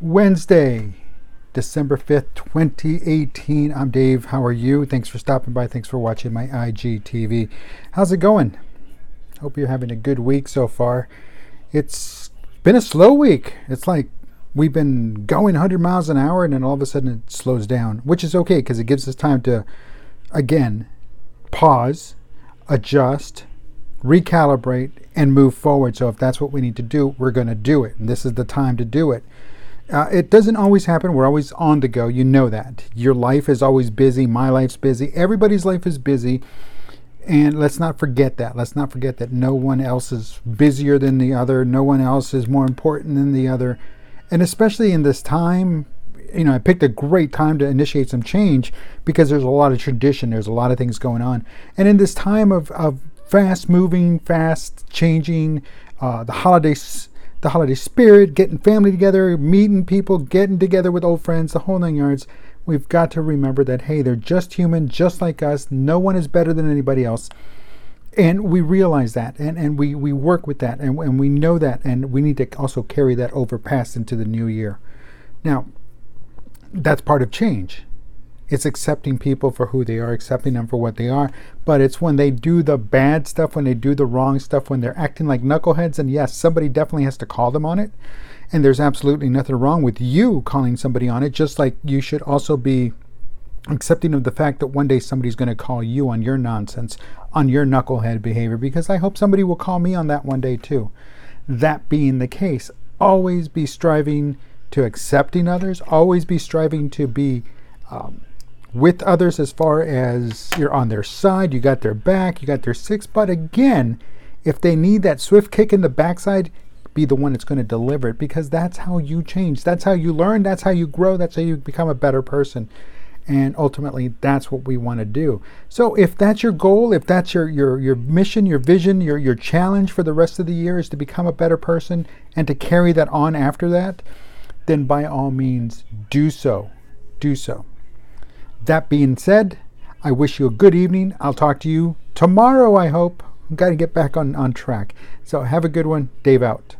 Wednesday, December 5th, 2018. I'm Dave. How are you? Thanks for stopping by. Thanks for watching my IGTV. How's it going? Hope you're having a good week so far. It's been a slow week. It's like we've been going 100 miles an hour and then all of a sudden it slows down, which is okay because it gives us time to, again, pause, adjust, recalibrate, and move forward. So if that's what we need to do, we're going to do it. And this is the time to do it. Uh, it doesn't always happen. We're always on the go. You know that. Your life is always busy. My life's busy. Everybody's life is busy. And let's not forget that. Let's not forget that no one else is busier than the other. No one else is more important than the other. And especially in this time, you know, I picked a great time to initiate some change because there's a lot of tradition. There's a lot of things going on. And in this time of, of fast moving, fast changing, uh, the holidays the holiday spirit, getting family together, meeting people, getting together with old friends, the whole nine yards. We've got to remember that, hey, they're just human, just like us. No one is better than anybody else. And we realize that, and, and we, we work with that, and, and we know that, and we need to also carry that over past into the new year. Now, that's part of change. It's accepting people for who they are, accepting them for what they are. But it's when they do the bad stuff, when they do the wrong stuff, when they're acting like knuckleheads, and yes, somebody definitely has to call them on it. And there's absolutely nothing wrong with you calling somebody on it, just like you should also be accepting of the fact that one day somebody's going to call you on your nonsense, on your knucklehead behavior, because I hope somebody will call me on that one day too. That being the case, always be striving to accepting others, always be striving to be um, with others as far as you're on their side, you got their back, you got their six. But again, if they need that swift kick in the backside, be the one that's going to deliver it because that's how you change. That's how you learn. That's how you grow. That's how you become a better person. And ultimately, that's what we want to do. So, if that's your goal, if that's your, your, your mission, your vision, your, your challenge for the rest of the year is to become a better person and to carry that on after that, then by all means, do so. Do so. That being said, I wish you a good evening. I'll talk to you tomorrow, I hope. Got to get back on, on track. So have a good one. Dave out.